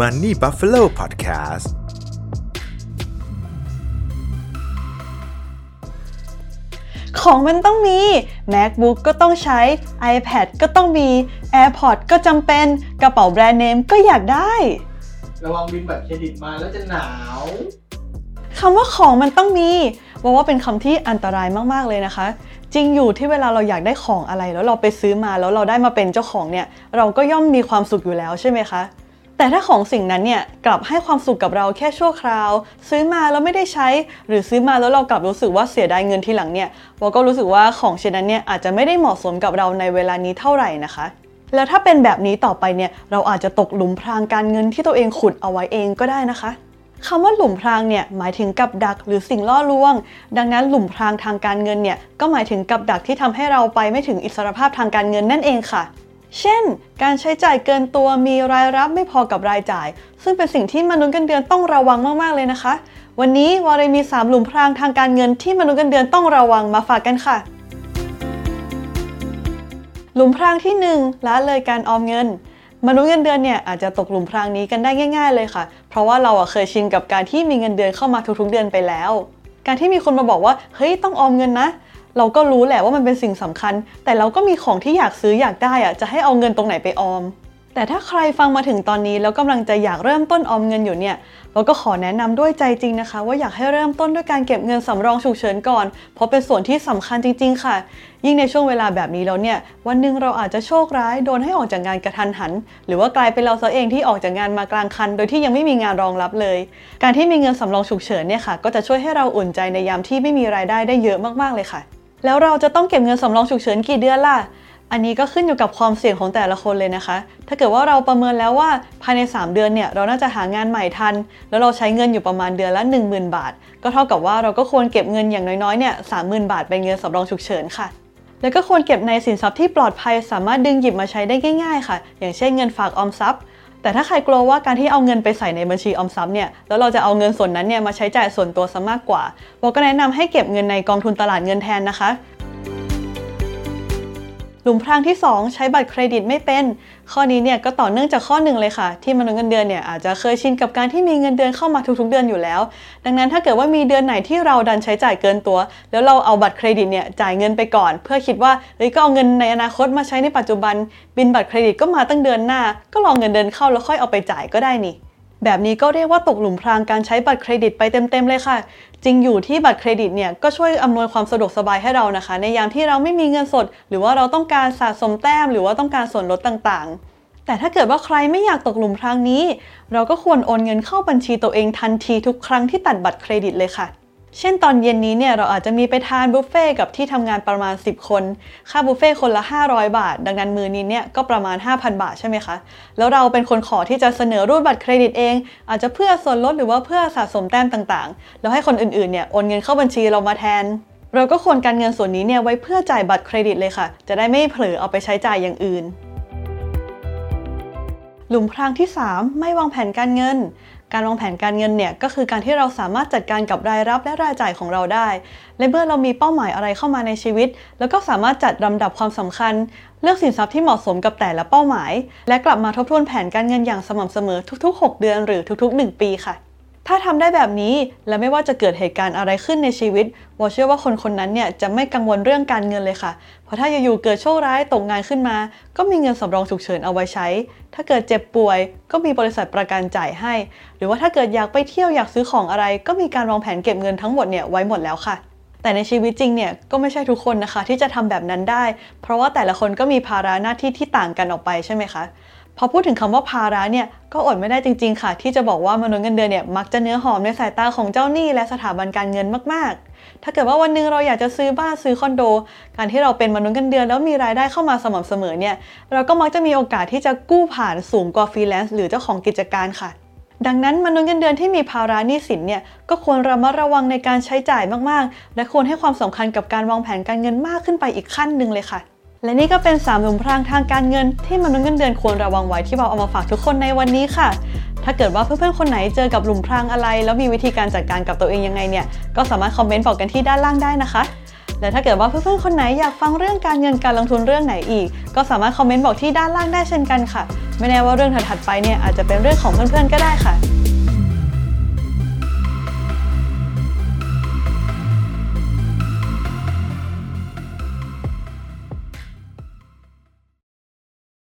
Money Buffalo Podcast ๆของมันต้องมี MacBook ก็ต้องใช้ iPad ก็ต้องมี AirPods ก็จำเป็นกระเป๋าแบรนด์เนมก็อยากได้ ระวังบินบัตรเครดิตมาแล้วจะหนาว คำว่าของมันต้องมีบอกว่าเป็นคำที่อันตรายมาก ๆ เลยนะคะ จริงอยู่ที่เวลาเราอยากได้ของอะไรแล้วเราไปซื้อมาแล้วเราได้มาเป็นเจ้าของเนี่ย เราก็ย่อมมีความสุขอยู่แล้วใช่ไหมคะ แต่ถ้าของสิ่งนั้นเนี่ยกลับให้ความสุขกับเราแค่ชั่วคราว ซื้อมาแล้วไม่ได้ใช้ หรือซื้อมาแล้วเรากลับรู้สึกว่าเสียดายเงินทีหลังเนี่ยเราก็รู้สึกว่าของชิ้นนั้นเนี่ยอาจจะไม่ได้เหมาะสมกับเราในเวลานี้เท่าไหร่นะคะ แล้วถ้าเป็นแบบนี้ต่อไปเนี่ยเราอาจจะตกหลุมพรางการเงินที่ตัวเองขุดเอาไว้เองก็ได้นะคะคำว่าหลุมพรางเนี่ยหมายถึงกับดักหรือสิ่งล่อลวง ดังนั้นหลุมพรางทางการเงินเนี่ยก็หมายถึงกับดักที่ทำให้เราไปไม่ถึงอิสรภาพทางการเงินนั่นเองค่ะ เช่น การใช้จ่ายเกินตัวมีรายรับไม่พอกับรายจ่าย ซึ่งเป็นสิ่งที่มนุษย์เงินเดือนต้องระวังมาก ๆ เลยนะคะ วันนี้วาเรมี 3 หลุมพรางทางการเงินที่มนุษย์เงินเดือนต้องระวังมาฝากกันค่ะ หลุมพรางที่1ละเลยการออมเงิน มนุษย์เงินเดือนเนี่ยอาจจะตกหลุมพรางนี้กันได้ง่าย ๆ เลยค่ะ เพราะว่าเราอะเคยชินกับการที่มีเงินเดือนเข้ามาทุกๆเดือนไปแล้ว การที่มีคนมาบอกว่าเฮ้ยต้องออมเงินนะ เราก็รู้แหละว่ามันเป็นสิ่งสำคัญ แต่เราก็มีของที่อยากซื้ออยากได้อะจะให้เอาเงินตรงไหนไปออม แต่ถ้าใครฟังมาถึงตอนนี้แล้วกำลังจะอยากเริ่มต้นออมเงินอยู่เนี่ย เราก็ขอแนะนำด้วยใจจริงนะคะ ว่าอยากให้เริ่มต้นด้วยการเก็บเงินสำรองฉุกเฉินก่อน เพราะเป็นส่วนที่สำคัญจริง ๆ ค่ะ ยิ่งในช่วงเวลาแบบนี้แล้วเนี่ยวันหนึ่งเราอาจจะโชคร้ายโดนให้ออกจากงานกระทันหัน หรือว่ากลายเป็นเราซะเองที่ออกจากงานมากลางคัน โดยที่ยังไม่มีงานรองรับเลย การที่มีเงินสำรองฉุกเฉินเนี่ยค่ะ ก็จะช่วยให้เราอุ่นใจในยามที่ไม่มีรายได้ได้เยอะมากๆเลยค่ะ แล้วเราจะต้องเก็บเงินสำรองฉุกเฉินกี่เดือนล่ะ อันนี้ก็ขึ้นอยู่กับความเสี่ยงของแต่ละคนเลยนะคะ ถ้าเกิดว่าเราประเมินแล้วว่าภายใน 3 เดือนเนี่ยเราน่าจะหางานใหม่ทัน แล้วเราใช้เงินอยู่ประมาณเดือนละ 10,000 บาท ก็เท่ากับว่าเราก็ควรเก็บเงินอย่างน้อยๆเนี่ย30,000บาทเป็นเงินสำรองฉุกเฉินค่ะแล้วก็ควรเก็บในสินทรัพย์ที่ปลอดภัยสามารถดึงหยิบมาใช้ได้ง่าย ๆ ค่ะ อย่างเช่นเงินฝากออมทรัพย์ แต่ถ้าใครกลัวว่าการที่เอาเงินไปใส่ในบัญชีออมทรัพย์เนี่ยแล้วเราจะเอาเงินส่วนนั้นเนี่ยมาใช้จ่ายส่วนตัวซะมากกว่าเราก็แนะนำให้เก็บเงินในกองทุนตลาดเงินแทนนะคะ หลุมพรางที่ 2 ใช้บัตรเครดิตไม่เป็น ข้อนี้เนี่ยก็ต่อเนื่องจากข้อหนึ่งเลยค่ะ ที่มนุษย์เงินเดือนเนี่ยอาจจะเคยชินกับการที่มีเงินเดือนเข้ามาทุกๆเดือนอยู่แล้ว ดังนั้นถ้าเกิดว่ามีเดือนไหนที่เราดันใช้จ่ายเกินตัว แล้วเราเอาบัตรเครดิตเนี่ยจ่ายเงินไปก่อน เพื่อคิดว่าเฮ้ยก็เอาเงินในอนาคตมาใช้ในปัจจุบัน บินบัตรเครดิตก็มาตั้งเดือนหน้า ก็รองเงินเดือนเข้าแล้วค่อยเอาไปจ่ายก็ได้นี่ แบบนี้ก็เรียกว่าตกหลุมพรางการใช้บัตรเครดิตไปเต็มๆเลยค่ะ จริงอยู่ที่บัตรเครดิตเนี่ยก็ช่วยอำนวยความสะดวกสบายให้เรานะคะ ในยามที่เราไม่มีเงินสด หรือว่าเราต้องการสะสมแต้ม หรือว่าต้องการส่วนลดต่างๆแต่ถ้าเกิดว่าใครไม่อยากตกหลุมพรางนี้ เราก็ควรโอนเงินเข้าบัญชีตัวเองทันทีทุกครั้งที่ตัดบัตรเครดิตเลยค่ะ เช่นตอนเย็นนี้เนี่ยเราอาจจะมีไปทานบุฟเฟ่กับที่ทำงานประมาณ 10 คน ค่าบุฟเฟ่คนละ 500 บาท ดังนั้นมือนี้เนี่ยก็ประมาณ 5,000 บาทใช่ไหมคะ แล้วเราเป็นคนขอที่จะเสนอรูดบัตรเครดิตเอง อาจจะเพื่อส่วนลดหรือว่าเพื่อสะสมแต้มต่างๆ แล้วให้คนอื่นๆเนี่ยโอนเงินเข้าบัญชีเรามาแทน เราก็ควรการเงินส่วนนี้เนี่ยไว้เพื่อจ่ายบัตรเครดิตเลยค่ะ จะได้ไม่เผลอเอาไปใช้จ่ายอย่างอื่นหลุมพรางที่ 3 ไม่วางแผนการเงิน การวางแผนการเงินเนี่ยก็คือการที่เราสามารถจัดการกับรายรับและรายจ่ายของเราได้ และเมื่อเรามีเป้าหมายอะไรเข้ามาในชีวิต แล้วก็สามารถจัดลำดับความสำคัญ เลือกสินทรัพย์ที่เหมาะสมกับแต่ละเป้าหมาย และกลับมาทบทวนแผนการเงินอย่างสม่ำเสมอทุก ๆ 6 เดือนหรือทุก ๆ 1 ปีค่ะ ถ้าทำได้แบบนี้และไม่ว่าจะเกิดเหตุการณ์อะไรขึ้นในชีวิตวอเชื่อว่าคนคนนั้นเนี่ยจะไม่กังวลเรื่องการเงินเลยค่ะ เพราะถ้าอยู่ๆเกิดโชคร้ายตกงานขึ้นมา ก็มีเงินสำรองฉุกเฉินเอาไว้ใช้ ถ้าเกิดเจ็บป่วย ก็มีบริษัทประกันจ่ายให้ หรือว่าถ้าเกิดอยากไปเที่ยวอยากซื้อของอะไร ก็มีการวางแผนเก็บเงินทั้งหมดเนี่ยไว้หมดแล้วค่ะแต่ในชีวิตจริงเนี่ยก็ไม่ใช่ทุกคนนะคะที่จะทำแบบนั้นได้ เพราะว่าแต่ละคนก็มีภาระหน้าที่ที่ต่างกันออกไปใช่ไหมคะ พอพูดถึงคำว่าภาระเนี่ยก็อดไม่ได้จริง ๆ ค่ะ ที่จะบอกว่ามนุษย์เงินเดือนเนี่ยมักจะเนื้อหอมในสายตาของเจ้าหนี้และสถาบันการเงินมากๆ ถ้าเกิดว่าวันหนึ่งเราอยากจะซื้อบ้านซื้อคอนโด การที่เราเป็นมนุษย์เงินเดือนแล้วมีรายได้เข้ามาสม่ำเสมอเนี่ยเราก็มักจะมีโอกาสที่จะกู้ผ่านสูงกว่าฟรีแลนซ์หรือเจ้าของกิจการค่ะดังนั้นมนุษย์เงินเดือนที่มีภาระหนี้สินเนี่ยก็ควรระมัดระวังในการใช้จ่ายมากๆ และควรให้ความสำคัญกับการวางแผนการเงินมากขึ้นไปอีกขั้นหนึ่งเลยค่ะ และนี่ก็เป็น3หลุมพรางทางการเงิน ที่มนุษย์เงินเดือนควรระวังไว้ที่เราเอามาฝากทุกคนในวันนี้ค่ะ ถ้าเกิดว่าเพื่อนๆคนไหนเจอกับหลุมพรางอะไร แล้วมีวิธีการจัดการกับตัวเองยังไงเนี่ย ก็สามารถคอมเมนต์บอกกันที่ด้านล่างได้นะคะ และถ้าเกิดว่าเพื่อนๆคนไหนอยากฟังเรื่องการเงินการลงทุนเรื่องไหนอีก ก็สามารถคอมเมนต์บอกที่ด้านล่างได้เช่นกันค่ะ ไม่แน่ว่าเรื่องถัดๆไปเนี่ยอาจจะเป็นเรื่องของเพื่อนๆก็ได้ค่ะ